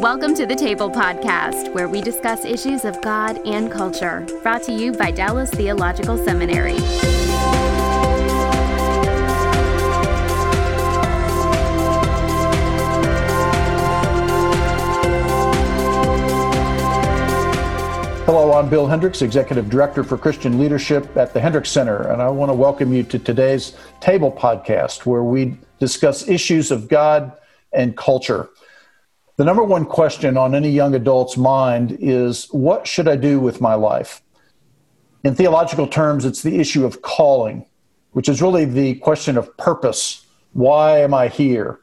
Welcome to the Table Podcast, where we discuss issues of God and culture. Brought to you by Dallas Theological Seminary. Hello, I'm Bill Hendricks, Executive Director for Christian Leadership at the Hendricks Center, and I want to welcome you to today's Table Podcast, where we discuss issues of God and culture. The number one question on any young adult's mind is what should I do with my life? In theological terms, it's the issue of calling, which is really the question of purpose. Why am I here?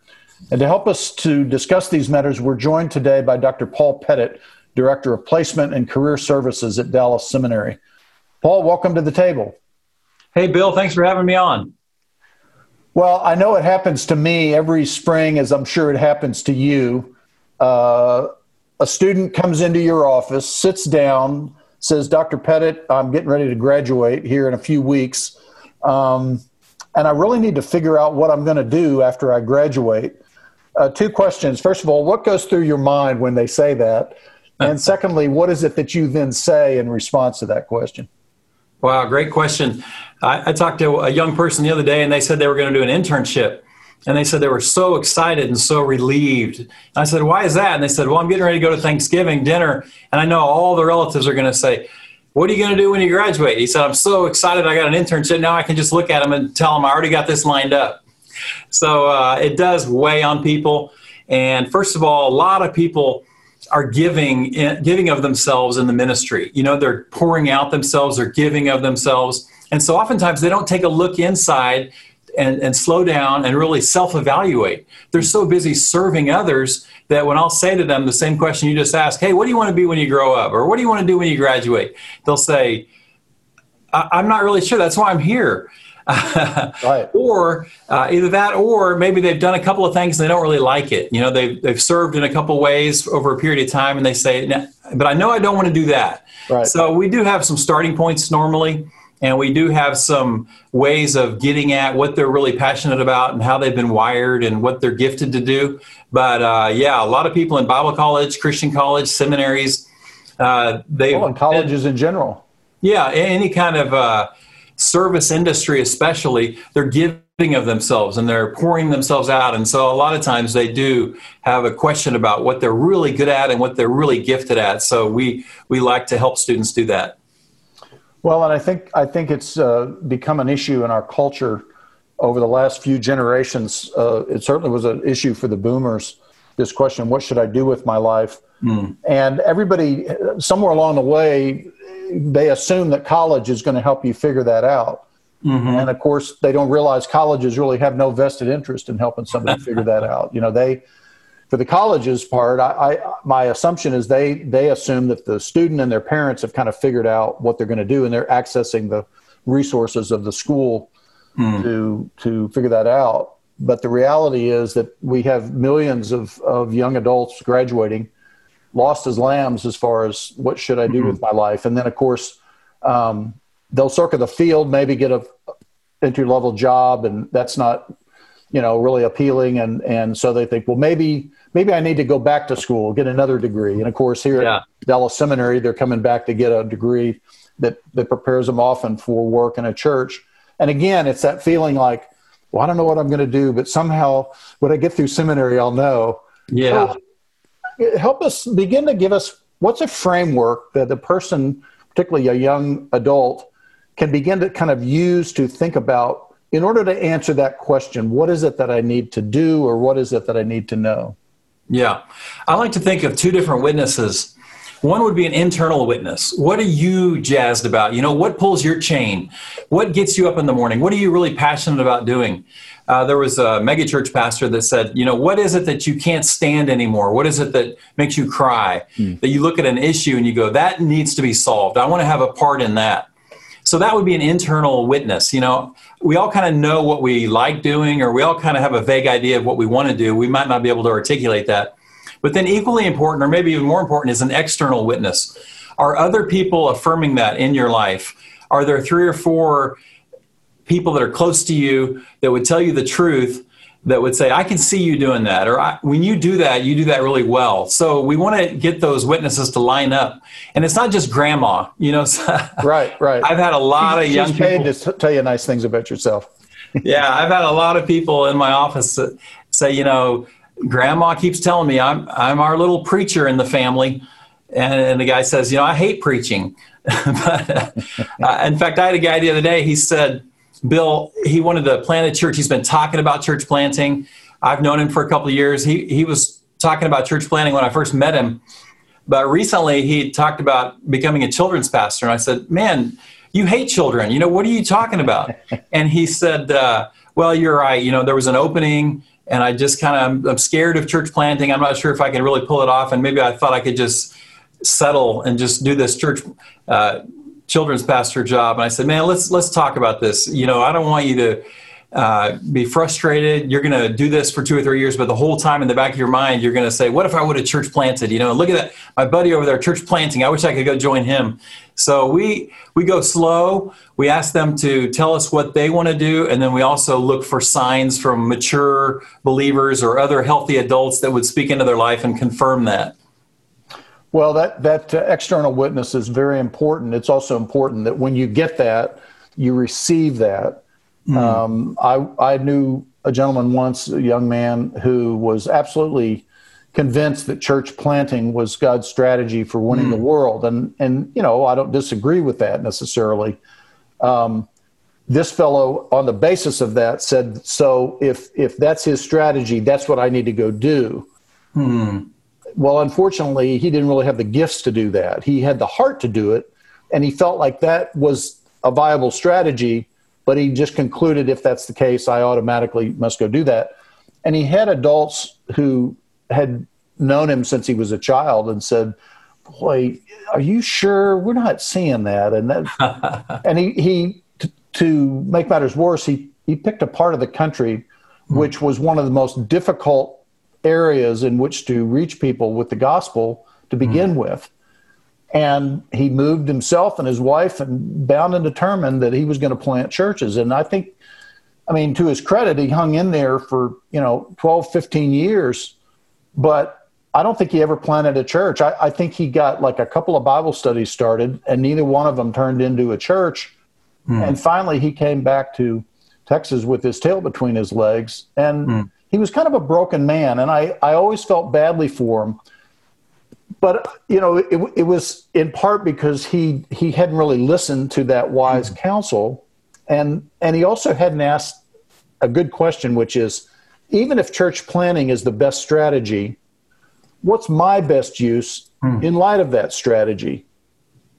And to help us to discuss these matters, we're joined today by Dr. Paul Pettit, Director of Placement and Career Services at Dallas Seminary. Paul, welcome to the table. Hey, Bill, thanks for having me on. Well, I know it happens to me every spring, as I'm sure it happens to you. Uh, a student comes into your office, sits down, says, Dr. Pettit, I'm getting ready to graduate here in a few weeks. Um, and I really need to figure out what I'm going to do after I graduate. Uh, two questions. First of all, what goes through your mind when they say that? And secondly, what is it that you then say in response to that question? Wow, great question. I, I, talked to a young person the other day and they said they were going to do an internship. And they said they were so excited and so relieved. And I said, Why is that? And they said, Well, I'm getting ready to go to Thanksgiving dinner. And I know all the relatives are going to say, What are you going to do when you graduate? He said, I'm so excited. I got an internship. Now I can just look at them and tell them I already got this lined up. So uh, it does weigh on people. And first of all, a lot of people are giving giving of themselves in the ministry. You know, they're pouring out themselves, they're giving of themselves. And so oftentimes they don't take a look inside and, and slow down and really self-evaluate. They're so busy serving others that when I'll say to them the same question you just asked, hey, what do you want to be when you grow up? Or what do you want to do when you graduate? They'll say, I'm not really sure. That's why I'm here. right. Or uh, either that, or maybe they've done a couple of things and they don't really like it. You know, they've they've served in a couple ways over a period of time, and they say, "But I know I don't want to do that." Right. So we do have some starting points normally, and we do have some ways of getting at what they're really passionate about and how they've been wired and what they're gifted to do. But uh, yeah, a lot of people in Bible college, Christian college, seminaries, uh, they well, colleges in general. Yeah, any kind of uh, service industry especially they're giving of themselves and they're pouring themselves out and so a lot of times they do have a question about what they're really good at and what they're really gifted at so we we like to help students do that well and i think i think it's uh, become an issue in our culture over the last few generations uh, it certainly was an issue for the boomers this question what should i do with my life mm. and everybody somewhere along the way they assume that college is going to help you figure that out. Mm-hmm. And of course, they don't realize colleges really have no vested interest in helping somebody figure that out. You know, they, for the colleges part, I, I, my assumption is they they assume that the student and their parents have kind of figured out what they're going to do, and they're accessing the resources of the school mm. to to figure that out. But the reality is that we have millions of, of young adults graduating lost as lambs as far as what should I do mm-hmm. with my life. And then, of course, um, they'll circle the field, maybe get a entry level job, and that's not you know really appealing. And and so they think, well, maybe maybe I need to go back to school, get another degree. And of course, here yeah. at Dallas Seminary, they're coming back to get a degree that that prepares them often for work in a church. And again, it's that feeling like, well, I don't know what I'm going to do, but somehow when I get through seminary, I'll know. Yeah. So, help us begin to give us what's a framework that the person, particularly a young adult, can begin to kind of use to think about in order to answer that question what is it that I need to do or what is it that I need to know? Yeah. I like to think of two different witnesses. One would be an internal witness. What are you jazzed about? You know, what pulls your chain? What gets you up in the morning? What are you really passionate about doing? uh, there was a megachurch pastor that said, you know, what is it that you can't stand anymore? What is it that makes you cry? Mm. That you look at an issue and you go, that needs to be solved. I want to have a part in that. So that would be an internal witness. You know, we all kind of know what we like doing, or we all kind of have a vague idea of what we want to do. We might not be able to articulate that. But then, equally important, or maybe even more important, is an external witness. Are other people affirming that in your life? Are there three or four people that are close to you that would tell you the truth that would say, I can see you doing that, or when you do that, you do that really well. So we want to get those witnesses to line up. And it's not just grandma, you know. right, right. I've had a lot she's, of young she's paid people. to tell you nice things about yourself. yeah, I've had a lot of people in my office say, you know, grandma keeps telling me I'm, I'm our little preacher in the family. And, and the guy says, you know, I hate preaching. but, uh, in fact, I had a guy the other day, he said, Bill, he wanted to plant a church. He's been talking about church planting. I've known him for a couple of years. He, he was talking about church planting when I first met him. But recently he talked about becoming a children's pastor. And I said, Man, you hate children. You know, what are you talking about? and he said, uh, Well, you're right. You know, there was an opening and I just kind of, I'm, scared of church planting. I'm not sure if I can really pull it off. And maybe I thought I could just settle and just do this church uh, children's pastor job, and I said, "Man, let's let's talk about this. You know, I don't want you to uh, be frustrated. You're going to do this for two or three years, but the whole time in the back of your mind, you're going to say, "What if I would have church planted?" You know, look at that, my buddy over there, church planting. I wish I could go join him. So we we go slow. We ask them to tell us what they want to do, and then we also look for signs from mature believers or other healthy adults that would speak into their life and confirm that. Well, that that uh, external witness is very important. It's also important that when you get that, you receive that. Mm. Um, I I knew a gentleman once, a young man who was absolutely convinced that church planting was God's strategy for winning mm. the world, and and you know I don't disagree with that necessarily. Um, this fellow, on the basis of that, said, "So if if that's his strategy, that's what I need to go do." Mm well, unfortunately, he didn't really have the gifts to do that. He had the heart to do it, and he felt like that was a viable strategy, but he just concluded if that's the case, I automatically must go do that. And he had adults who had known him since he was a child and said, Boy, are you sure we're not seeing that? And that, and he, he t- to make matters worse, he, he picked a part of the country hmm. which was one of the most difficult areas in which to reach people with the gospel to begin mm. with. And he moved himself and his wife and bound and determined that he was going to plant churches. And I think, I mean, to his credit, he hung in there for, you know, 12, 15 years. But I don't think he ever planted a church. I, I think he got like a couple of Bible studies started, and neither one of them turned into a church. Mm. And finally, he came back to Texas with his tail between his legs. And mm he was kind of a broken man, and I, I always felt badly for him. But you know, it, it was in part because he he hadn't really listened to that wise mm-hmm. counsel, and and he also hadn't asked a good question, which is, even if church planting is the best strategy, what's my best use mm. in light of that strategy?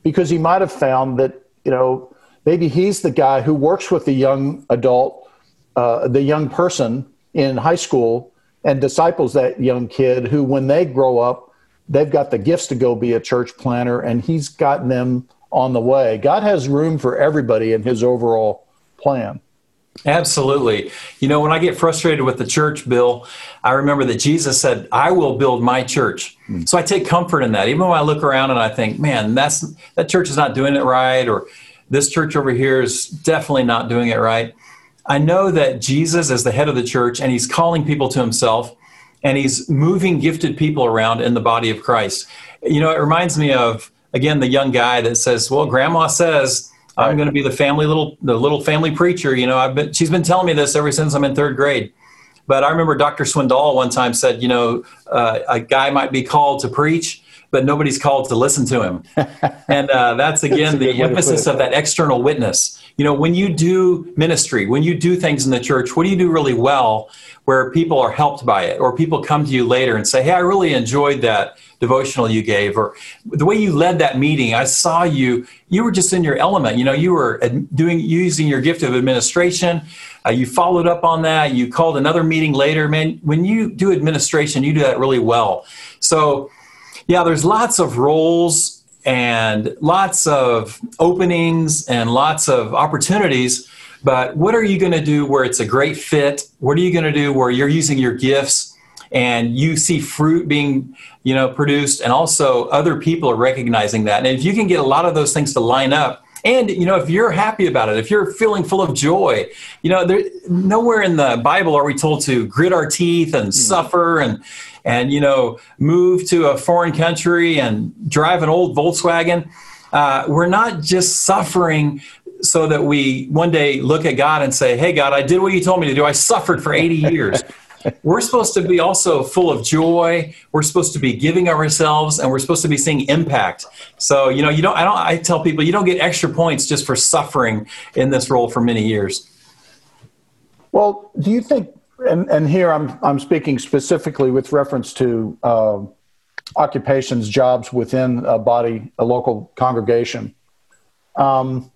Because he might have found that you know maybe he's the guy who works with the young adult, uh, the young person in high school and disciples that young kid who, when they grow up, they've got the gifts to go be a church planter and he's gotten them on the way. God has room for everybody in his overall plan. Absolutely. You know, when I get frustrated with the church, Bill, I remember that Jesus said, I will build my church. Mm. So I take comfort in that. Even when I look around and I think, man, that's that church is not doing it right, or this church over here is definitely not doing it right. I know that Jesus is the head of the church and he's calling people to himself and he's moving gifted people around in the body of Christ. You know, it reminds me of again the young guy that says, "Well, grandma says I'm going to be the family little the little family preacher." You know, I've been she's been telling me this ever since I'm in 3rd grade. But I remember Dr. Swindoll one time said, you know, uh, a guy might be called to preach, but nobody's called to listen to him. and uh, that's again that's the emphasis of that external witness. You know, when you do ministry, when you do things in the church, what do you do really well where people are helped by it or people come to you later and say, hey, I really enjoyed that devotional you gave or the way you led that meeting i saw you you were just in your element you know you were doing using your gift of administration uh, you followed up on that you called another meeting later. Man when you do administration you do that really well. So yeah, there's lots of roles and lots of openings and lots of opportunities. But what are you going to do where it's a great fit? What are you going to do where you're using your gifts and you see fruit being, you know, produced and also other people are recognizing that. And if you can get a lot of those things to line up, And you know, if you're happy about it, if you're feeling full of joy, you know, there nowhere in the Bible are we told to grit our teeth and mm. suffer and and you know move to a foreign country and drive an old Volkswagen. Uh, we're not just suffering so that we one day look at God and say, "Hey, God, I did what you told me to do. I suffered for 80 years." we're supposed to be also full of joy. We're supposed to be giving ourselves, and we're supposed to be seeing impact. So, you know, you don't. I don't. I tell people you don't get extra points just for suffering in this role for many years. Well, do you think? And, and here I'm I'm speaking specifically with reference to uh, occupations, jobs within a body, a local congregation. Um,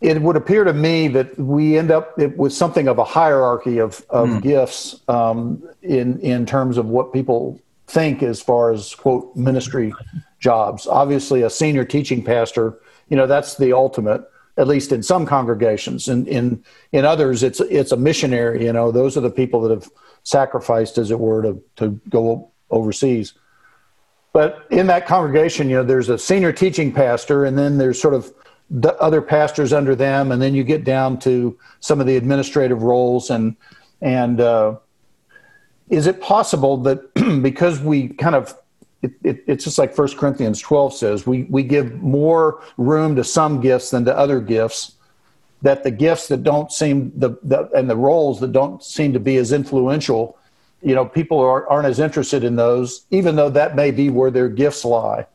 it would appear to me that we end up with something of a hierarchy of, of mm. gifts um, in in terms of what people think as far as quote ministry jobs. Obviously, a senior teaching pastor, you know, that's the ultimate. At least in some congregations, and in in others, it's it's a missionary. You know, those are the people that have sacrificed, as it were, to to go overseas. But in that congregation, you know, there's a senior teaching pastor, and then there's sort of the other pastors under them, and then you get down to some of the administrative roles. And and uh, is it possible that because we kind of it, it, it's just like First Corinthians 12 says, we, we give more room to some gifts than to other gifts, that the gifts that don't seem, the, the and the roles that don't seem to be as influential, you know, people are, aren't as interested in those, even though that may be where their gifts lie.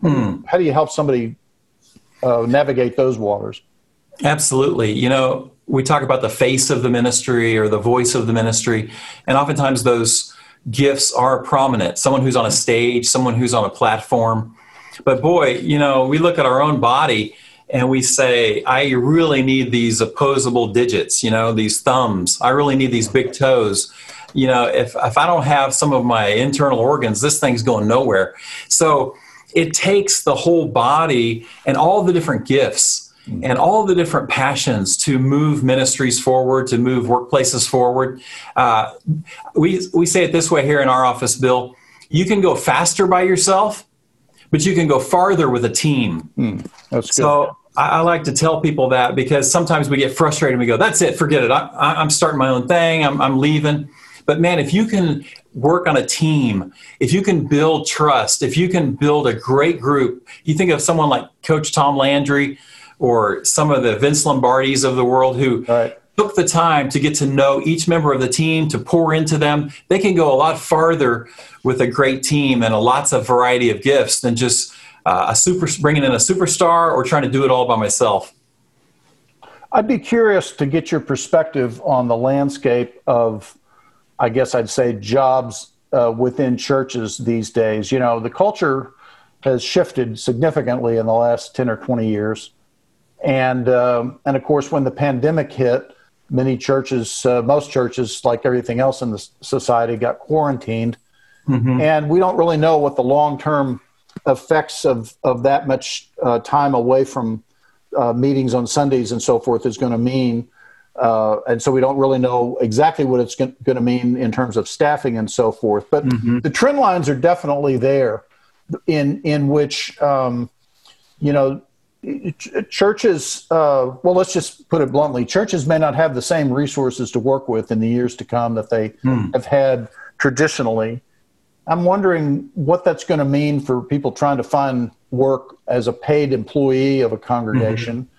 Hmm. How do you help somebody uh, navigate those waters. Absolutely. You know, we talk about the face of the ministry or the voice of the ministry, and oftentimes those gifts are prominent. Someone who's on a stage, someone who's on a platform. But boy, you know, we look at our own body and we say, I really need these opposable digits, you know, these thumbs. I really need these big toes. You know, if, if I don't have some of my internal organs, this thing's going nowhere. So it takes the whole body and all the different gifts. And all the different passions to move ministries forward, to move workplaces forward. Uh, we, we say it this way here in our office, Bill you can go faster by yourself, but you can go farther with a team. Mm, that's good. So I, I, like to tell people that because sometimes we get frustrated and we go, that's it, forget it. I, am starting my own thing, I'm, I'm leaving. But man, if you can work on a team, if you can build trust, if you can build a great group, you think of someone like Coach Tom Landry or some of the Vince Lombardis of the world who right. took the time to get to know each member of the team, to pour into them, they can go a lot farther with a great team and a lots of variety of gifts than just uh, a super bringing in a superstar or trying to do it all by myself. I'd be curious to get your perspective on the landscape of I guess I'd say, jobs uh, within churches these days. You know, the culture has shifted significantly in the last 10 or 20 years. And, um, and of course, when the pandemic hit, many churches, uh, most churches, like everything else in the society, got quarantined. Mm-hmm. And we don't really know what the long term effects of, of that much uh, time away from uh, meetings on Sundays and so forth is going to mean uh, and so we don't really know exactly what it's going to mean in terms of staffing and so forth. But mm-hmm. the trend lines are definitely there, in in which um, you know churches. Uh, well, let's just put it bluntly: churches may not have the same resources to work with in the years to come that they mm. have had traditionally. I'm wondering what that's going to mean for people trying to find work as a paid employee of a congregation. Mm-hmm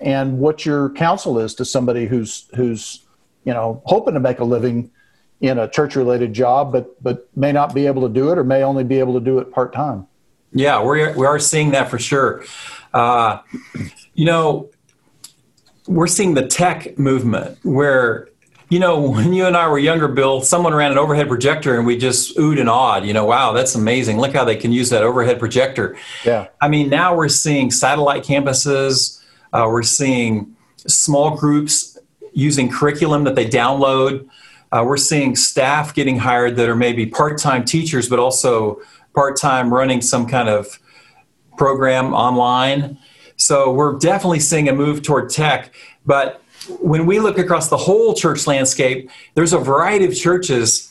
and what your counsel is to somebody who's who's you know hoping to make a living in a church related job but but may not be able to do it or may only be able to do it part time yeah we we are seeing that for sure uh, you know we're seeing the tech movement where you know, when you and I were younger, Bill, someone ran an overhead projector and we just oohed and awed, you know, wow, that's amazing. Look how they can use that overhead projector. Yeah. I mean, now we're seeing satellite campuses, uh, we're seeing small groups using curriculum that they download. Uh, we're seeing staff getting hired that are maybe part time teachers, but also part time running some kind of program online. So we're definitely seeing a move toward tech. But when we look across the whole church landscape, there's a variety of churches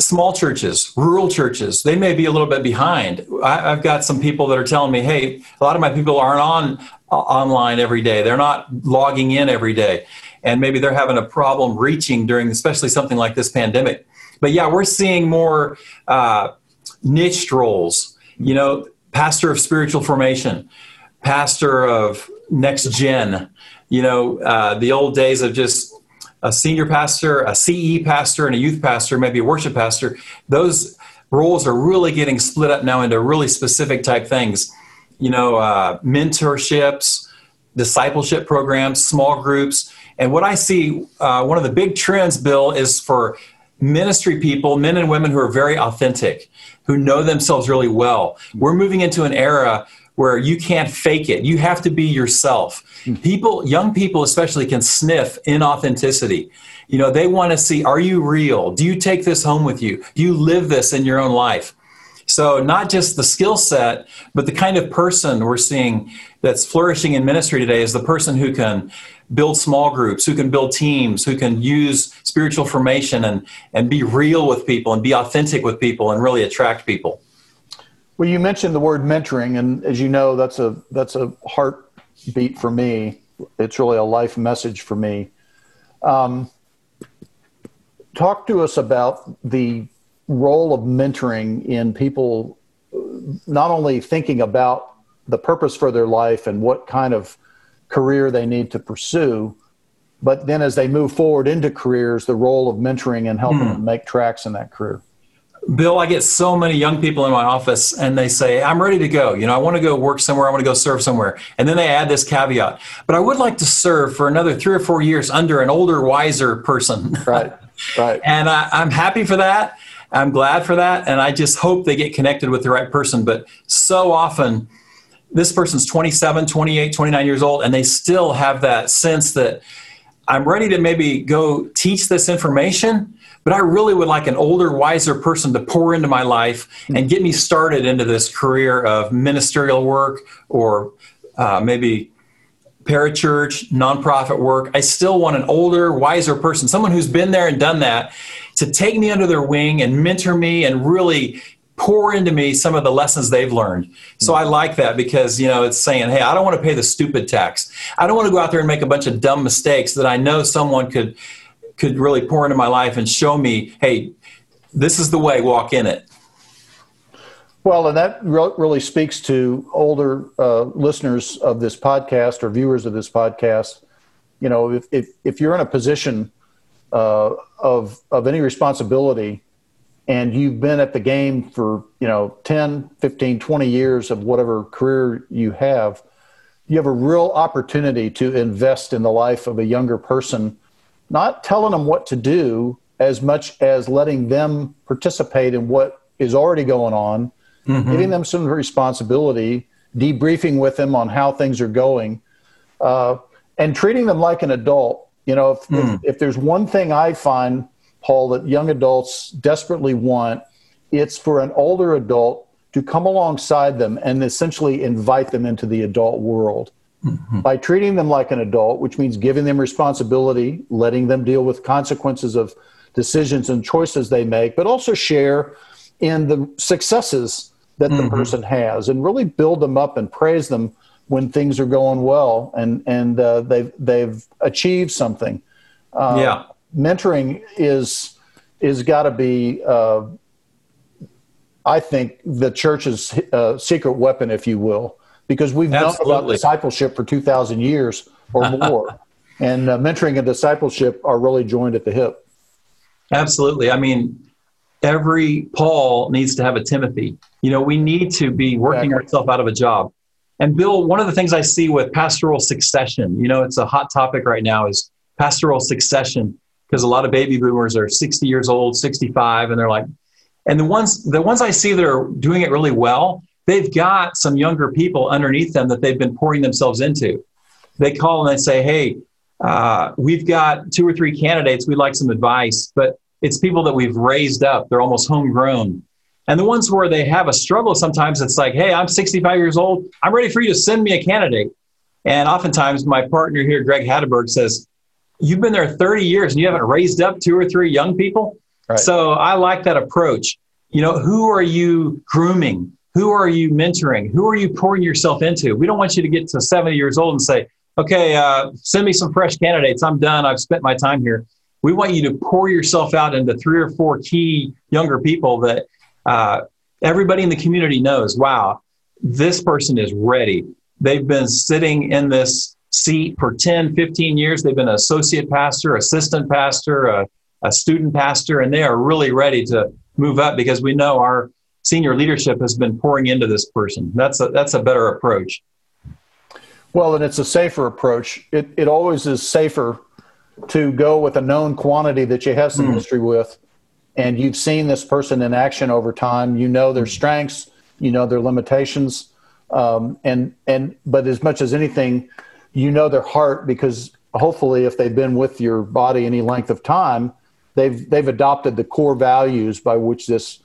small churches, rural churches, they may be a little bit behind. I, have got some people that are telling me, hey, a lot of my people aren't on uh, online every day. They're not logging in every day. And maybe they're having a problem reaching during, especially something like this pandemic. But yeah, we're seeing more uh, niche roles. You know, pastor of spiritual formation, pastor of next gen. You know, uh, the old days of just a senior pastor, a CE pastor, and a youth pastor, maybe a worship pastor, those roles are really getting split up now into really specific type things. You know, uh, mentorships, discipleship programs, small groups. And what I see, uh, one of the big trends, Bill, is for ministry people, men and women who are very authentic, who know themselves really well. We're moving into an era where you can't fake it. You have to be yourself. Hmm. People, young people especially, can sniff inauthenticity. You know, they want to see are you real? Do you take this home with you? Do you live this in your own life? So, not just the skill set, but the kind of person we're seeing that's flourishing in ministry today is the person who can build small groups, who can build teams, who can use spiritual formation and, and be real with people and be authentic with people and really attract people. Well, you mentioned the word mentoring, and as you know, that's a that's a heartbeat for me. It's really a life message for me. Um, talk to us about the role of mentoring in people not only thinking about the purpose for their life and what kind of career they need to pursue, but then as they move forward into careers, the role of mentoring and helping hmm. them make tracks in that career. Bill, I get so many young people in my office and they say, I'm ready to go. You know, I want to go work somewhere. I want to go serve somewhere. And then they add this caveat, but I would like to serve for another three or four years under an older, wiser person. Right. Right. and I, I'm happy for that. I'm glad for that. And I just hope they get connected with the right person. But so often, this person's 27, 28, 29 years old, and they still have that sense that I'm ready to maybe go teach this information, but I really would like an older, wiser person to pour into my life and get me started into this career of ministerial work or uh, maybe parachurch, nonprofit work. I still want an older, wiser person, someone who's been there and done that, to take me under their wing and mentor me and really pour into me some of the lessons they've learned. So I like that because, you know, it's saying, hey, I don't want to pay the stupid tax. I don't want to go out there and make a bunch of dumb mistakes that I know someone could could really pour into my life and show me, hey, this is the way, walk in it. Well, and that re- really speaks to older uh, listeners of this podcast or viewers of this podcast. You know, if, if, if you're in a position uh, of, of any responsibility and you've been at the game for, you know, 10, 15, 20 years of whatever career you have, you have a real opportunity to invest in the life of a younger person not telling them what to do as much as letting them participate in what is already going on, mm-hmm. giving them some responsibility, debriefing with them on how things are going, uh, and treating them like an adult. You know, if, mm. if, if there's one thing I find, Paul, that young adults desperately want, it's for an older adult to come alongside them and essentially invite them into the adult world mm-hmm. by treating them like an adult, which means giving them responsibility, letting them deal with consequences of decisions and choices they make, but also share in the successes that mm-hmm. the person has and really build them up and praise them when things are going well and and uh, they've they've achieved something. Uh, yeah, mentoring is is got to be. Uh, I think the church's uh, secret weapon, if you will, because we've Absolutely. known about discipleship for 2,000 years or more. and uh, mentoring and discipleship are really joined at the hip. Absolutely. I mean, every Paul needs to have a Timothy. You know, we need to be working exactly. ourselves out of a job. And Bill, one of the things I see with pastoral succession, you know, it's a hot topic right now is pastoral succession because a lot of baby boomers are 60 years old, 65 and they're like and the ones the ones I see that are doing it really well they've got some younger people underneath them that they've been pouring themselves into. They call and they say, hey, uh, we've got two or three candidates. We'd like some advice, but it's people that we've raised up. They're almost homegrown. And the ones where they have a struggle, sometimes it's like, hey, I'm 65 years old. I'm ready for you to send me a candidate. And oftentimes my partner here, Greg Hatteberg, says, You've been there 30 years and you haven't raised up two or three young people. Right. So I like that approach. You know, who are you grooming? Who are you mentoring? Who are you pouring yourself into? We don't want you to get to 70 years old and say, okay, uh, send me some fresh candidates. I'm done. I've spent my time here. We want you to pour yourself out into three or four key younger people that uh, everybody in the community knows, wow, this person is ready. They've been sitting in this seat for 10, 15 years. They've been an associate pastor, assistant pastor, a, a student pastor, and they are really ready to move up because we know our senior leadership has been pouring into this person. That's a, that's a better approach. Well, and it's a safer approach. It, it always is safer to go with a known quantity that you have some mm. history with, and you've seen this person in action over time. You know their strengths, you know their limitations, um, and and but as much as anything, you know their heart because hopefully, if they've been with your body any length of time, they've they've adopted the core values by which this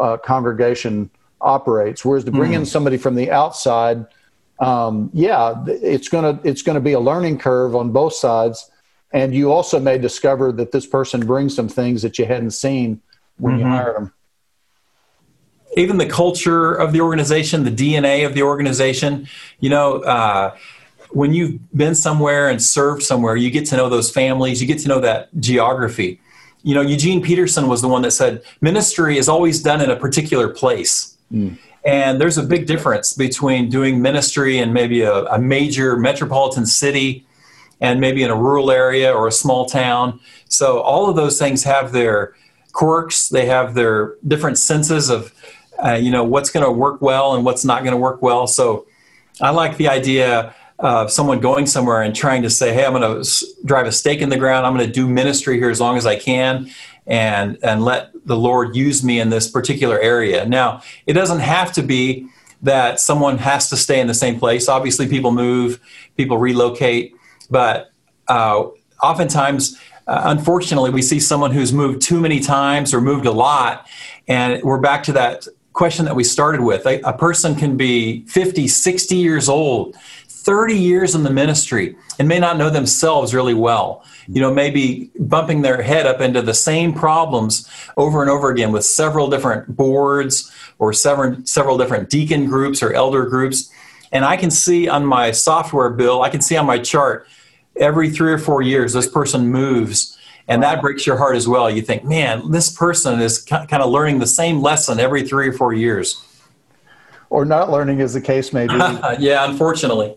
uh, congregation operates. Whereas to bring mm. in somebody from the outside um, yeah, it's gonna it's gonna be a learning curve on both sides, and you also may discover that this person brings some things that you hadn't seen when mm-hmm. you hired them. Even the culture of the organization, the DNA of the organization, you know. Uh, when you've been somewhere and served somewhere, you get to know those families, you get to know that geography. You know, Eugene Peterson was the one that said ministry is always done in a particular place. Mm. And there's a big difference between doing ministry in maybe a, a, major metropolitan city and maybe in a rural area or a small town. So all of those things have their quirks. They have their different senses of, uh, you know, what's going to work well and what's not going to work well. So I like the idea of someone going somewhere and trying to say, hey, I'm going to drive a stake in the ground. I'm going to do ministry here as long as I can and and let the Lord use me in this particular area. Now, it doesn't have to be that someone has to stay in the same place. Obviously, people move, people relocate, but uh, oftentimes, uh, unfortunately, we see someone who's moved too many times or moved a lot, and we're back to that question that we started with. A, a person can be 50, 60 years old, 30 years in the ministry, and may not know themselves really well you know, maybe bumping their head up into the same problems over and over again with several different boards or several, several different deacon groups or elder groups. And I can see on my software bill, I can see on my chart every three or four years, this person moves. And that breaks your heart as well. You think, man, this person is kind of learning the same lesson every three or four years. Or not learning, as the case may be. yeah, unfortunately.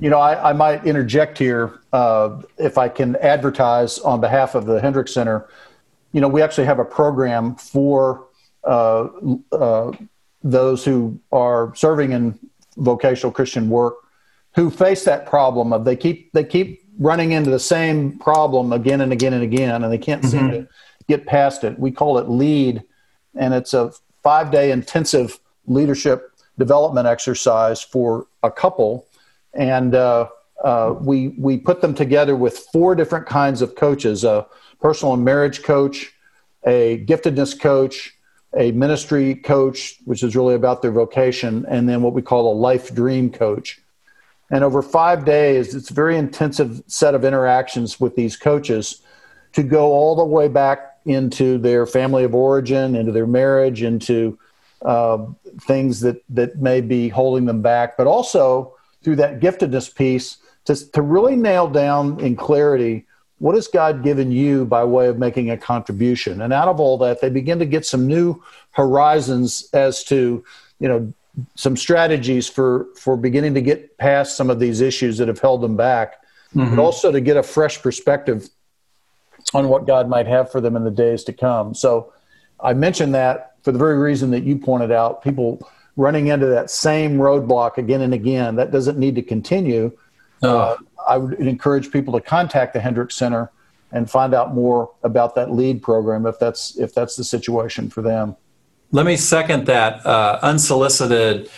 You know, I, I might interject here uh, if I can advertise on behalf of the Hendricks Center. You know, we actually have a program for uh, uh, those who are serving in vocational Christian work who face that problem of they keep they keep running into the same problem again and again and again, and they can't mm-hmm. seem to get past it. We call it LEAD, and it's a five day intensive leadership development exercise for a couple and uh, uh, we we put them together with four different kinds of coaches: a personal and marriage coach, a giftedness coach, a ministry coach, which is really about their vocation, and then what we call a life dream coach. And over five days, it's a very intensive set of interactions with these coaches to go all the way back into their family of origin, into their marriage, into uh, things that that may be holding them back, but also through that giftedness piece to, to really nail down in clarity what has God given you by way of making a contribution? And out of all that, they begin to get some new horizons as to, you know, some strategies for for beginning to get past some of these issues that have held them back, mm-hmm. but also to get a fresh perspective on what God might have for them in the days to come. So I mentioned that for the very reason that you pointed out, people running into that same roadblock again and again. That doesn't need to continue. Oh. Uh, I would encourage people to contact the Hendricks Center and find out more about that lead program if that's if that's the situation for them. Let me second that uh, unsolicited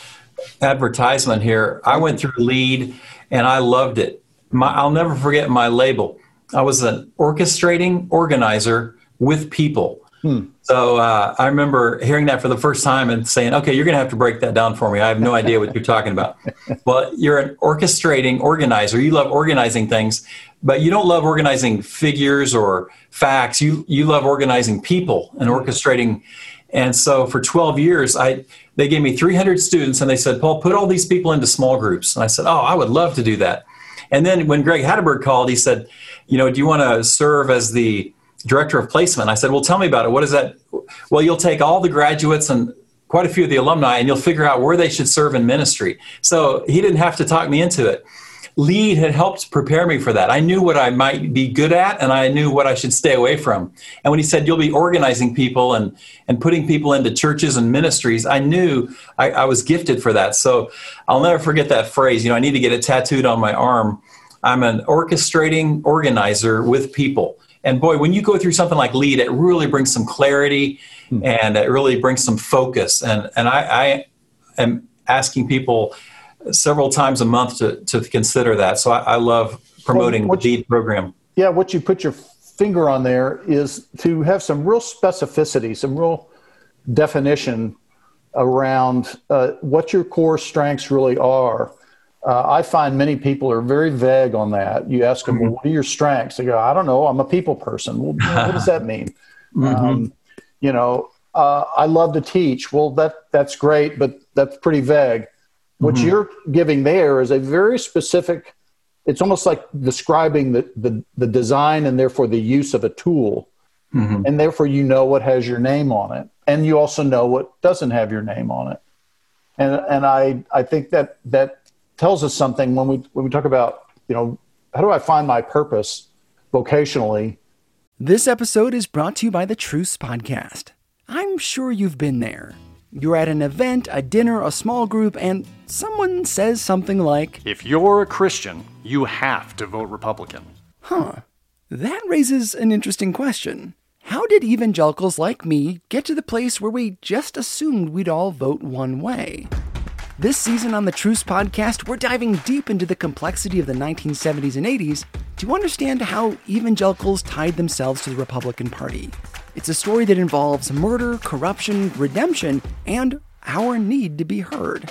advertisement here. I went through lead and I loved it. My, I'll never forget my label. I was an orchestrating organizer with people. Hmm. So uh, I remember hearing that for the first time and saying, okay, you're going to have to break that down for me. I have no idea what you're talking about. well, you're an orchestrating organizer. You love organizing things, but you don't love organizing figures or facts. You, you love organizing people and orchestrating. And so for 12 years, I, they gave me 300 students and they said, Paul, put all these people into small groups. And I said, oh, I would love to do that. And then when Greg Hatteberg called, he said, you know, do you want to serve as the director of placement. I said, Well, tell me about it. What is that? Well, you'll take all the graduates and quite a few of the alumni and you'll figure out where they should serve in ministry. So he didn't have to talk me into it. Lead had helped prepare me for that. I knew what I might be good at and I knew what I should stay away from. And when he said, You'll be organizing people and, and putting people into churches and ministries, I knew I, I was gifted for that. So I'll never forget that phrase. You know, I need to get it tattooed on my arm. I'm an orchestrating organizer with people. And boy, when you go through something like lead, it really brings some clarity hmm. and it really brings some focus. And, and I, I am asking people several times a month to, to consider that. So I, I love promoting well, the lead program. Yeah, what you put your finger on there is to have some real specificity, some real definition around uh, what your core strengths really are uh, I find many people are very vague on that. You ask them, mm-hmm. well, what are your strengths? They go, I don't know. I'm a people person. Well, what does that mean? Mm-hmm. Um, you know, uh, I love to teach. Well, that that's great, but that's pretty vague. What mm-hmm. you're giving there is a very specific. It's almost like describing the, the, the design and therefore the use of a tool, mm-hmm. and therefore you know what has your name on it, and you also know what doesn't have your name on it. And and I I think that that tells us something when we when we talk about you know how do I find my purpose vocationally. This episode is brought to you by the Truce Podcast. I'm sure you've been there. You're at an event, a dinner, a small group, and someone says something like, If you're a Christian, you have to vote Republican. Huh. That raises an interesting question. How did evangelicals like me get to the place where we just assumed we'd all vote one way? This season on the Truce podcast, we're diving deep into the complexity of the 1970s and 80s to understand how evangelicals tied themselves to the Republican Party. It's a story that involves murder, corruption, redemption, and our need to be heard.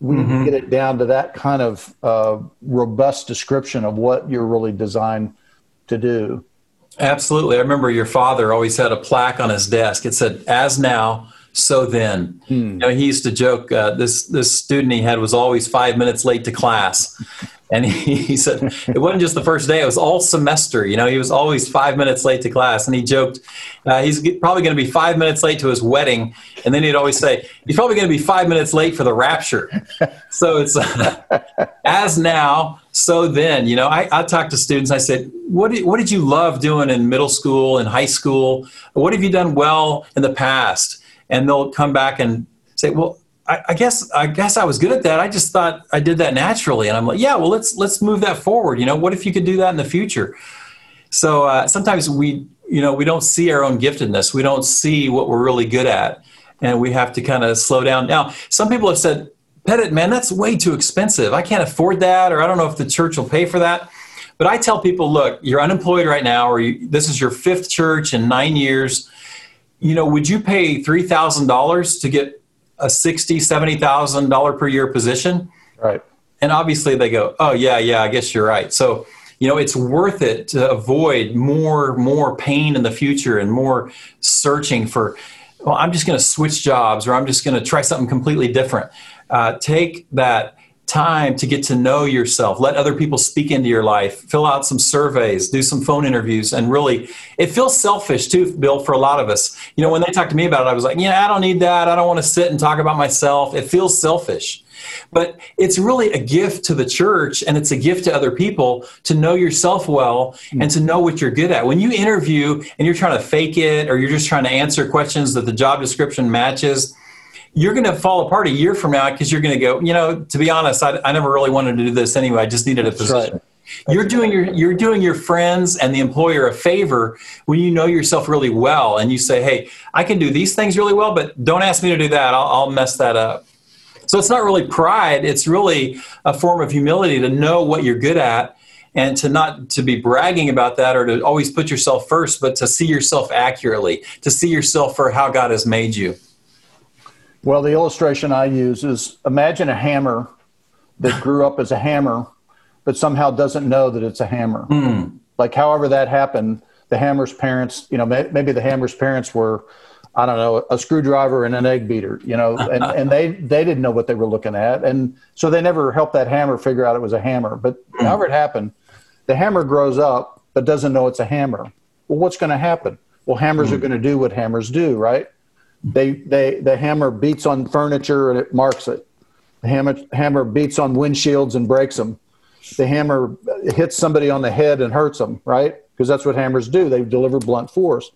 we mm-hmm. get it down to that kind of uh, robust description of what you're really designed to do. Absolutely. I remember your father always had a plaque on his desk. It said, "As now, so then." Hmm. You know, he used to joke. Uh, this this student he had was always five minutes late to class, and he, he, said it wasn't just the first day; it was all semester. You know, he was always five minutes late to class, and he joked uh, he's probably going to be five minutes late to his wedding, and then he'd always say he's probably going to be five minutes late for the rapture. so it's uh, as now, so then. You know, I, I talked to students. I said, "What did, what did you love doing in middle school and high school? What have you done well in the past?" And they'll come back and say, "Well." I, I, guess I guess I was good at that. I just thought I did that naturally, and I'm like, yeah, well, let's let's move that forward. You know, what if you could do that in the future? So uh, sometimes we, you know, we don't see our own giftedness. We don't see what we're really good at, and we have to kind of slow down. Now, some people have said, Pettit, man, that's way too expensive. I can't afford that, or I don't know if the church will pay for that. But I tell people, look, you're unemployed right now, or you, this is your fifth church in nine years. You know, would you pay three thousand dollars to get a sixty, seventy thousand dollar per year position. Right. And obviously they go, oh yeah, yeah, I guess you're right. So you know it's worth it to avoid more more pain in the future and more searching for well i'm just going to switch jobs or i'm just going to try something completely different uh, take that time to get to know yourself. Let other people speak into your life. Fill out some surveys, do some phone interviews, and really, it feels selfish too, Bill, for a lot of us. You know, when they talked to me about it, I was like, yeah, I don't need that. I don't want to sit and talk about myself. It feels selfish. But it's really a gift to the church and it's a gift to other people to know yourself well and to know what you're good at. When you interview and you're trying to fake it or you're just trying to answer questions that the job description matches, you're going to fall apart a year from now because you're going to go, you know, to be honest, I, I, never really wanted to do this anyway. I just needed a position. Right. You're doing your you're doing your friends and the employer a favor when you know yourself really well and you say, "Hey, I can do these things really well, but don't ask me to do that. I'll, I'll mess that up." So it's not really pride, it's really a form of humility to know what you're good at and to not to be bragging about that or to always put yourself first, but to see yourself accurately, to see yourself for how God has made you. Well, the illustration I use is imagine a hammer that grew up as a hammer, but somehow doesn't know that it's a hammer. Mm. Like, however that happened, the hammer's parents, you know, maybe the hammer's parents were I don't know, a screwdriver and an egg beater, you know, and, and they, they didn't know what they were looking at. And so they never helped that hammer figure out it was a hammer. But hmm. however it happened, the hammer grows up but doesn't know it's a hammer. Well, what's going to happen? Well, hammers mm. are going to do what hammers do, right? They, they, the hammer beats on furniture and it marks it. The hammer, hammer beats on windshields and breaks them. The hammer hits somebody on the head and hurts them, right? Because that's what hammers do. They deliver blunt force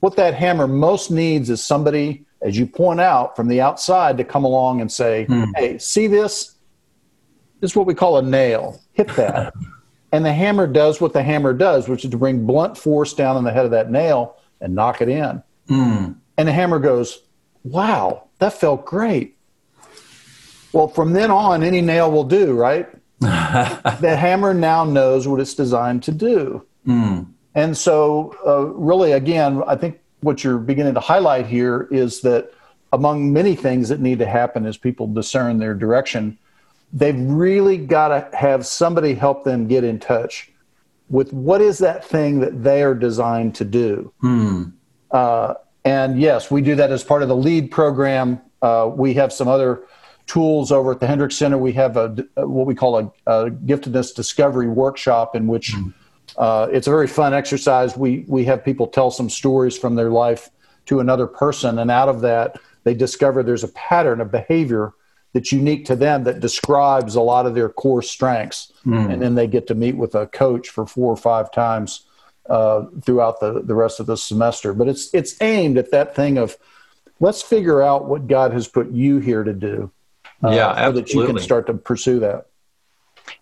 what that hammer most needs is somebody, as you point out, from the outside to come along and say, hmm. hey, see this? This is what we call a nail. Hit that. and the hammer does what the hammer does, which is to bring blunt force down on the head of that nail and knock it in. Hmm. And the hammer goes, wow, that felt great. Well, from then on, any nail will do, right? the hammer now knows what it's designed to do. Mm. And so, uh, really, again, I think what you're beginning to highlight here is that among many things that need to happen as people discern their direction, they've really got to have somebody help them get in touch with what is that thing that they are designed to do. Hmm. Uh, and yes, we do that as part of the LEAD program. Uh, we have some other tools over at the Hendricks Center. We have a, what we call a, a giftedness discovery workshop in which. Hmm uh, it's a very fun exercise. We we have people tell some stories from their life to another person, and out of that, they discover there's a pattern of behavior that's unique to them that describes a lot of their core strengths. Mm. And then they get to meet with a coach for four or five times uh, throughout the, the rest of the semester. But it's it's aimed at that thing of let's figure out what God has put you here to do. Uh, yeah, absolutely. so that you can start to pursue that.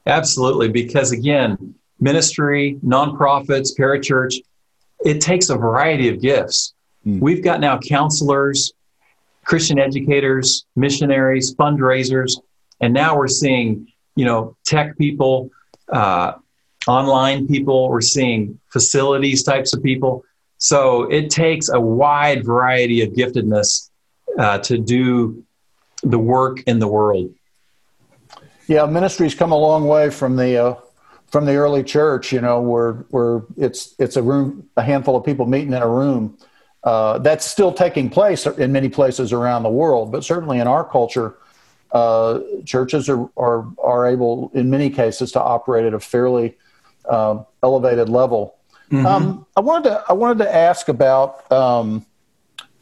Absolutely, because again, ministry, nonprofits, parachurch, it takes a variety of gifts. Mm. We've got now counselors, Christian educators, missionaries, fundraisers, and now we're seeing, you know, tech people, uh, online people. We're seeing facilities types of people. So it takes a wide variety of giftedness uh, to do the work in the world. Yeah, ministry's come a long way from the uh, from the early church, you know, where where it's it's a room, a handful of people meeting in a room. Uh, that's still taking place in many places around the world, but certainly in our culture, uh, churches are, are are able, in many cases, to operate at a fairly uh, elevated level. Mm-hmm. Um, I wanted to I wanted to ask about, um,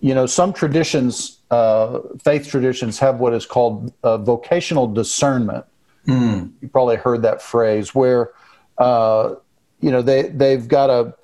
you know, some traditions, uh, faith traditions have what is called uh, vocational discernment. Mm. You probably heard that phrase where uh, you know, they they've got a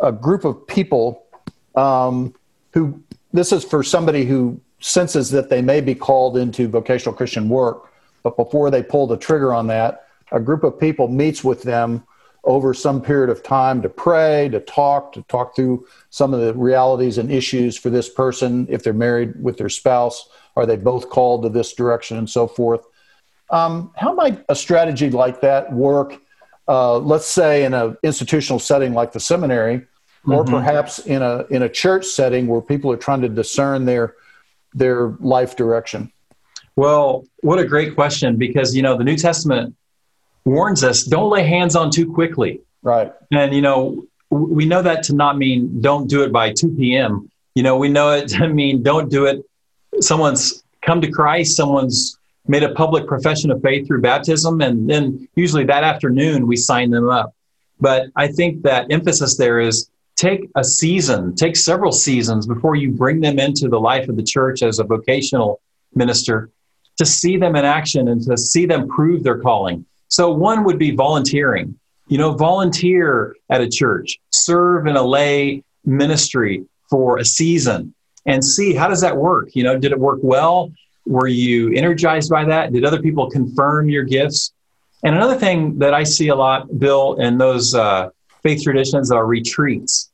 a group of people um, who this is for somebody who senses that they may be called into vocational Christian work, but before they pull the trigger on that, a group of people meets with them over some period of time to pray, to talk, to talk through some of the realities and issues for this person. If they're married with their spouse, are they both called to this direction and so forth? Um, how might a strategy like that work uh, let's say in an institutional setting like the seminary, or mm-hmm. perhaps in a in a church setting where people are trying to discern their their life direction? Well, what a great question because you know the New Testament warns us don't lay hands on too quickly. Right. And you know we know that to not mean don't do it by 2 p.m. You know we know it to mean don't do it. Someone's come to Christ. Someone's made a public profession of faith through baptism, and then usually that afternoon we sign them up. But I think that emphasis there is take a season, take several seasons before you bring them into the life of the church as a vocational minister to see them in action and to see them prove their calling. So, one would be volunteering. You know, volunteer at a church, serve in a lay ministry for a season and see how does that work? You know, did it work well? Were you energized by that? Did other people confirm your gifts? And another thing that I see a lot, Bill, in those uh, faith traditions are retreats.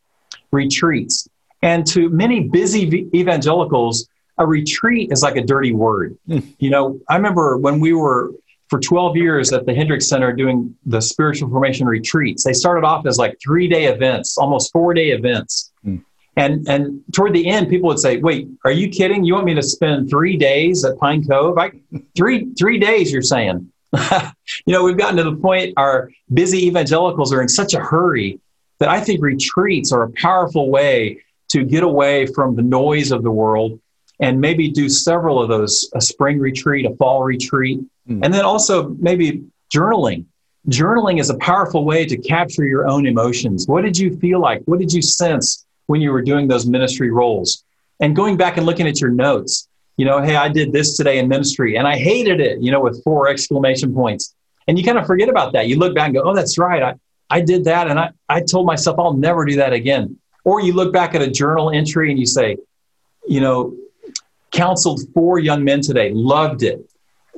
Retreats. And to many busy evangelicals, a retreat is like a dirty word. Mm. You know, I remember when we were for 12 years at the Hendricks Center doing the spiritual formation retreats. They started off as like three day events, almost four day events. Mm. And, and toward the end, people would say, wait, are you kidding? You want me to spend three days at Pine Cove? I, three, three days, you're saying. you know, we've gotten to the point our busy evangelicals are in such a hurry that I think retreats are a powerful way to get away from the noise of the world and maybe do several of those a spring retreat, a fall retreat, mm. and then also maybe journaling. Journaling is a powerful way to capture your own emotions. What did you feel like? What did you sense when you were doing those ministry roles? And going back and looking at your notes, you know, hey, I did this today in ministry and I hated it, you know, with four exclamation points. And you kind of forget about that. You look back and go, oh, that's right. I, I did that. And I, I told myself I'll never do that again. Or you look back at a journal entry and you say, you know, counseled four young men today, loved it.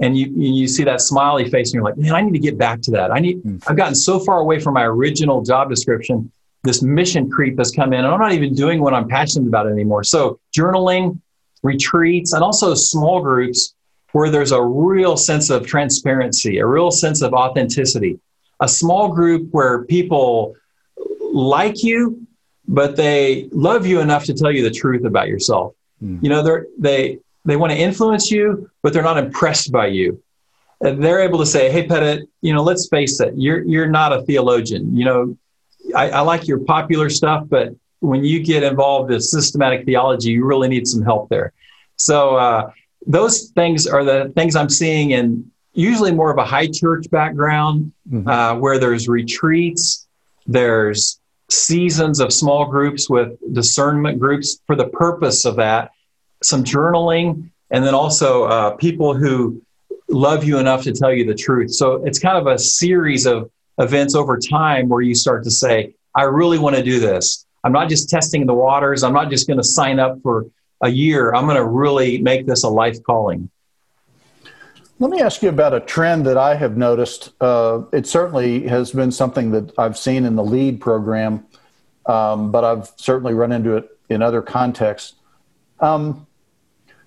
And you, you see that smiley face and you're like, man, I need to get back to that. I need, mm. I've gotten so far away from my original job description. This mission creep has come in and I'm not even doing what I'm passionate about anymore. So journaling, retreats, and also small groups where there's a real sense of transparency, a real sense of authenticity. A small group where people like you, but they love you enough to tell you the truth about yourself. Mm. You know, they're, they they want to influence you, but they're not impressed by you. And they're able to say, "Hey, Pettit, you know, let's face it, you're you're not a theologian. You know, I, I like your popular stuff, but when you get involved with systematic theology, you really need some help there." So uh, those things are the things I'm seeing in usually more of a high church background, mm-hmm. uh, where there's retreats, there's seasons of small groups with discernment groups for the purpose of that, some journaling, and then also uh, people who love you enough to tell you the truth. So it's kind of a series of events over time where you start to say, I really want to do this. I'm not just testing the waters. I'm not just going to sign up for a year. I'm going to really make this a life calling. Let me ask you about a trend that I have noticed. Uh, it certainly has been something that I've seen in the LEAD program, um, but I've certainly run into it in other contexts. Um,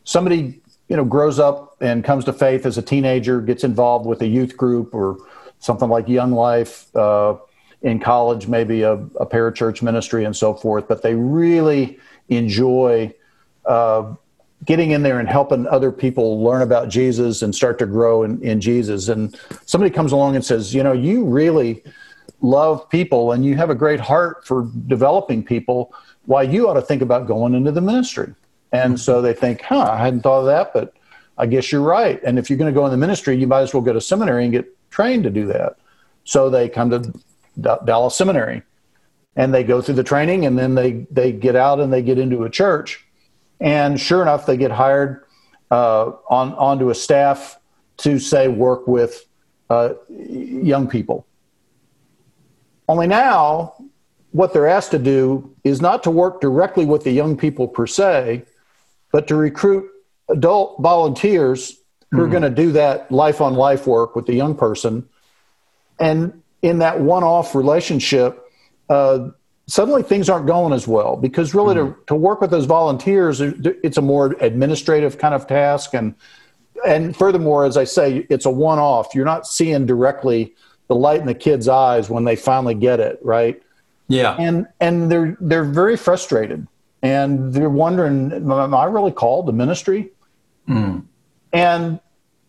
somebody, you know, grows up and comes to faith as a teenager, gets involved with a youth group or something like Young Life. Uh, in college, maybe a, a parachurch ministry and so forth, but they really enjoy uh, getting in there and helping other people learn about Jesus and start to grow in, in Jesus. And somebody comes along and says, you know, you really love people and you have a great heart for developing people. Why you ought to think about going into the ministry. And so they think, huh, I hadn't thought of that, but I guess you're right. And if you're going to go in the ministry, you might as well go to seminary and get trained to do that. So they come to D- Dallas Seminary and they go through the training and then they, they get out and they get into a church and sure enough, they get hired uh, on onto a staff to say work with uh, young people. Only now, what they're asked to do is not to work directly with the young people per se, but to recruit adult volunteers who are mm-hmm. going to do that life on life work with the young person. And in that one off relationship, uh, suddenly things aren't going as well because really mm-hmm. to, to work with those volunteers it's a more administrative kind of task and and furthermore as i say it's a one-off you're not seeing directly the light in the kids eyes when they finally get it right yeah and and they're they're very frustrated and they're wondering am i really called to ministry mm. and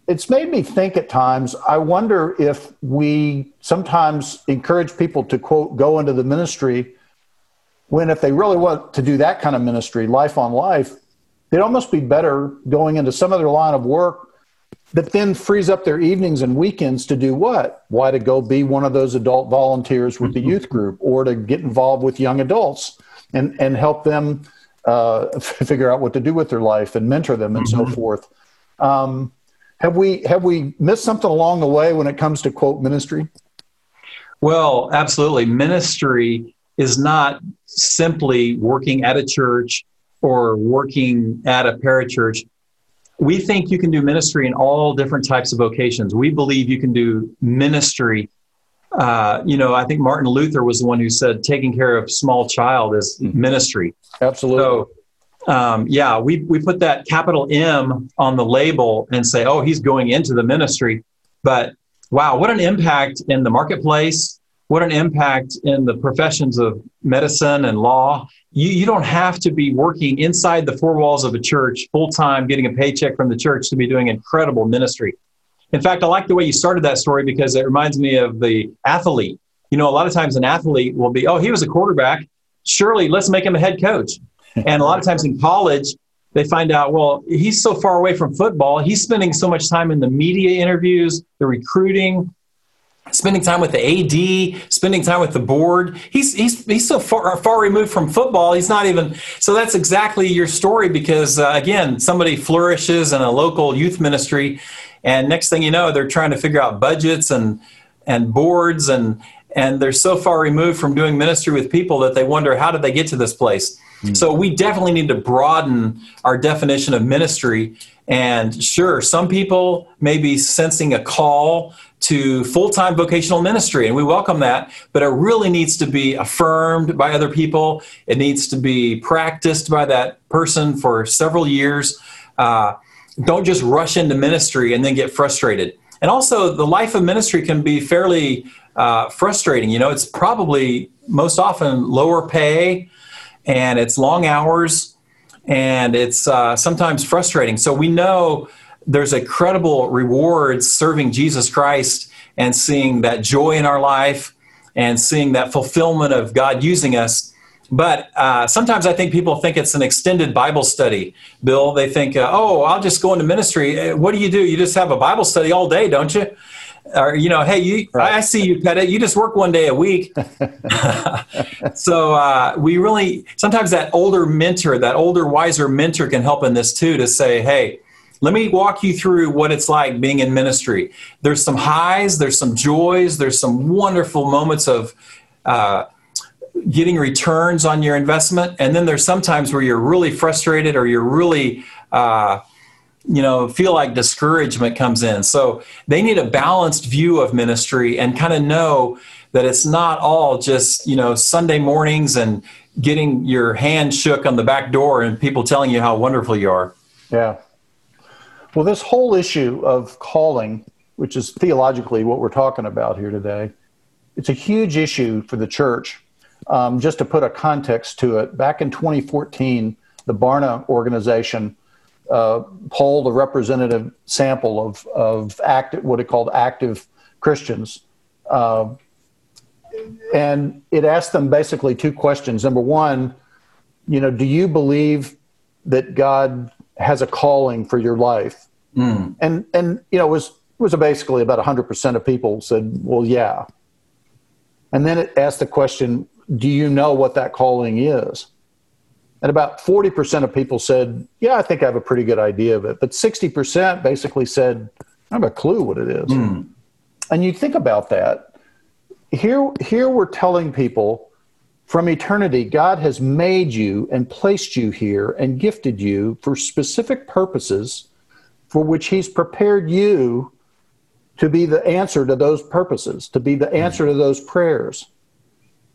it's made me think at times i wonder if we sometimes encourage people to quote go into the ministry when if they really want to do that kind of ministry, life on life, they'd almost be better going into some other line of work that then frees up their evenings and weekends to do what? Why to go be one of those adult volunteers with the mm-hmm. youth group or to get involved with young adults and, and help them uh, figure out what to do with their life and mentor them and mm-hmm. so forth. Um, have we have we missed something along the way when it comes to quote ministry? Well, absolutely. Ministry is not simply working at a church or working at a parachurch we think you can do ministry in all different types of vocations. We believe you can do ministry. Uh, you know, I think Martin Luther was the one who said taking care of small child is mm-hmm. ministry. Absolutely. So, um, yeah, we, we put that capital M on the label and say, oh, he's going into the ministry. But wow, what an impact in the marketplace. What an impact in the professions of medicine and law you, you don't have to be working inside the four walls of a church full time, getting a paycheck from the church to be doing incredible ministry. In fact, I like the way you started that story because it reminds me of the athlete. You know, a lot of times an athlete will be, oh, he was a quarterback. Surely let's make him a head coach. And a lot of times in college, they find out, well, he's so far away from football. He's spending so much time in the media interviews, the recruiting, spending time with the AD, spending time with the board. He's he's he's so far far removed from football. He's not even. So that's exactly your story because uh, again, somebody flourishes in a local youth ministry, and next thing you know, they're trying to figure out budgets and and boards and and they're so far removed from doing ministry with people that they wonder how did they get to this place. Mm. So we definitely need to broaden our definition of ministry. And sure, some people may be sensing a call to full time vocational ministry, and we welcome that, but it really needs to be affirmed by other people. It needs to be practiced by that person for several years. Uh, don't just rush into ministry and then get frustrated. And also, the life of ministry can be fairly uh, frustrating. You know, it's probably most often lower pay and it's long hours and it's uh, sometimes frustrating. So we know there's a credible reward serving Jesus Christ and seeing that joy in our life and seeing that fulfillment of God using us. But uh, sometimes I think people think it's an extended Bible study. Bill, they think, uh, oh, I'll just go into ministry. Uh, what do you do? You just have a Bible study all day, don't you? Or you know, hey, you, right. I see you, Pettit. You just work one day a week. so uh, we really sometimes that older mentor, that older, wiser mentor, can help in this too. To say, hey, let me walk you through what it's like being in ministry. There's some highs, there's some joys, there's some wonderful moments of uh, getting returns on your investment, and then there's sometimes where you're really frustrated or you're really uh, you know feel like discouragement comes in. So they need a balanced view of ministry and kind of know that it's not all just you know sunday mornings and getting your hand shook on the back door and people telling you how wonderful you are. Yeah. Well, this whole issue of calling, which is theologically what we're talking about here today, it's a huge issue for the church. Um, just to put a context to it, back in 2014, the Barna organization uh, polled a representative sample of, of active, what it called active Christians. Uh, and it asked them basically two questions. Number one, you know, do you believe that God has a calling for your life. Mm. And and you know, it was it was basically about 100% of people said, "Well, yeah." And then it asked the question, "Do you know what that calling is?" And about 40% of people said, "Yeah, I think I have a pretty good idea of it." But 60% basically said, "I have a clue what it is." Mm. And you think about that. Here here we're telling people from eternity, God has made you and placed you here and gifted you for specific purposes for which He's prepared you to be the answer to those purposes, to be the answer to those prayers.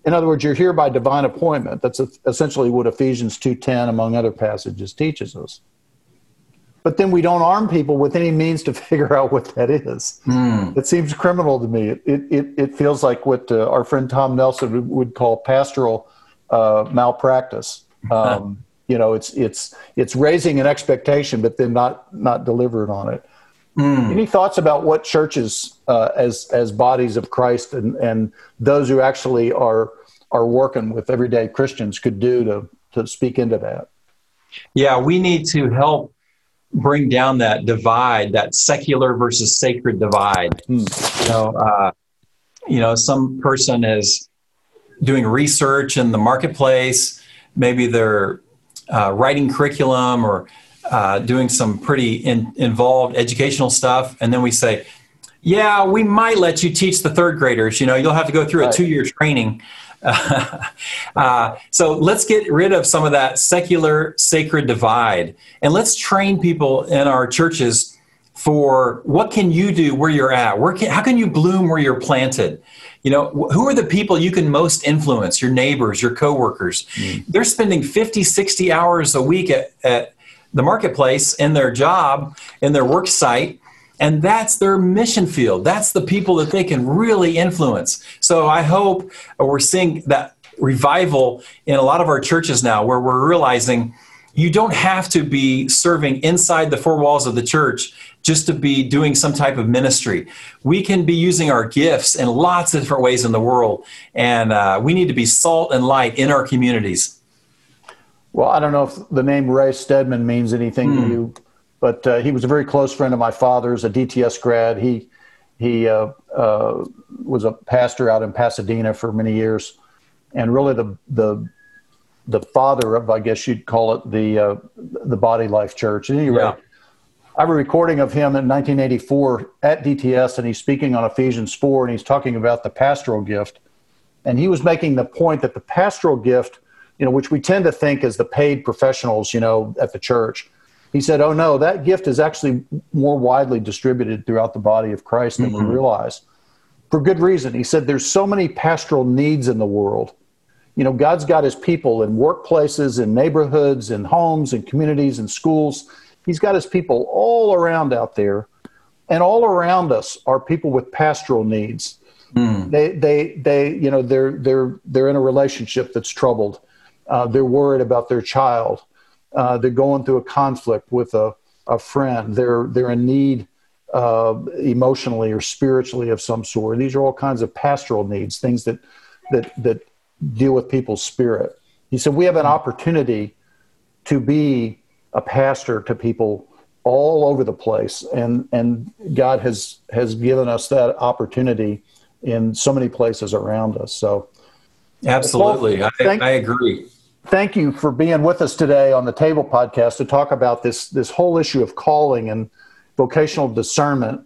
In other words, you're here by divine appointment. That's essentially what Ephesians 2:10 among other passages teaches us but then we don't arm people with any means to figure out what that is. Mm. It seems criminal to me. It, it, it feels like what uh, our friend Tom Nelson would call pastoral uh, malpractice. Um, you know, it's, it's, it's raising an expectation, but then not, not delivering on it. Mm. Any thoughts about what churches, uh, as, as bodies of Christ and, and those who actually are, are working with everyday Christians could do to, to speak into that? Yeah, we need to help bring down that divide, that secular versus sacred divide. Hmm. You know, uh, you know, some person is doing research in the marketplace. Maybe they're uh, writing curriculum or uh, doing some pretty in, involved educational stuff, and then we say, "Yeah, we might let you teach the third graders. You know, you'll have to go through right. a two-year training." uh, so let's get rid of some of that secular sacred divide, and let's train people in our churches for what can you do where you're at? Where can, how can you bloom where you're planted? You know who are the people you can most influence? Your neighbors your coworkers. Mm. they're spending 50 60 hours a week at, at the marketplace in their job in their work site and that's their mission field that's the people that they can really influence so i hope we're seeing that revival in a lot of our churches now where we're realizing you don't have to be serving inside the four walls of the church just to be doing some type of ministry. We can be using our gifts in lots of different ways in the world, and uh, we need to be salt and light in our communities. Well, I don't know if the name Ray Stedman means anything mm. to hmm. you, but uh, he was a very close friend of my father's, a DTS grad. He he uh, uh, was a pastor out in Pasadena for many years, and really the the the father of, I guess you'd call it the uh, the Body Life Church. At any rate, yeah. I have a recording of him in 1984 at DTS, and he's speaking on Ephesians 4, and he's talking about the pastoral gift. And he was making the point that the pastoral gift, you know, which we tend to think as the paid professionals, you know, at the church, he said, oh no, that gift is actually more widely distributed throughout the body of Christ than mm-hmm. we realize. For good reason. He said, there's so many pastoral needs in the world. You know, God's got his people in workplaces, in neighborhoods, in homes, in communities, in schools He's got his people all around out there, and all around us are people with pastoral needs. Mm. They, they, they, you know, they're they're they're in a relationship that's troubled. Uh, they're worried about their child. Uh, they're going through a conflict with a, a friend. They're they're in need uh, emotionally or spiritually of some sort. These are all kinds of pastoral needs, things that that that deal with people's spirit. He said we have an opportunity to be a pastor to people all over the place and and God has has given us that opportunity in so many places around us so absolutely well, thank, I, I agree thank you for being with us today on the table podcast to talk about this this whole issue of calling and vocational discernment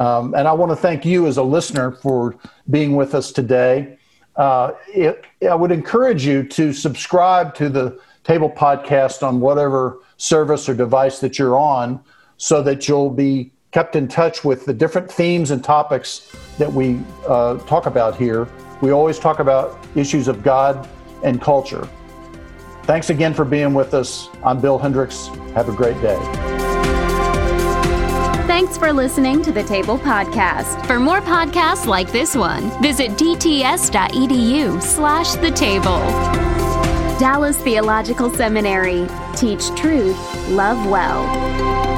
um, and I want to thank you as a listener for being with us today uh, it, I would encourage you to subscribe to the table podcast on whatever service or device that you're on so that you'll be kept in touch with the different themes and topics that we uh, talk about here. We always talk about issues of God and culture. Thanks again for being with us. I'm Bill Hendricks. Have a great day. Thanks for listening to the Table Podcast. For more podcasts like this one, visit dts.edu slash the table. Dallas Theological Seminary. Teach truth, love well.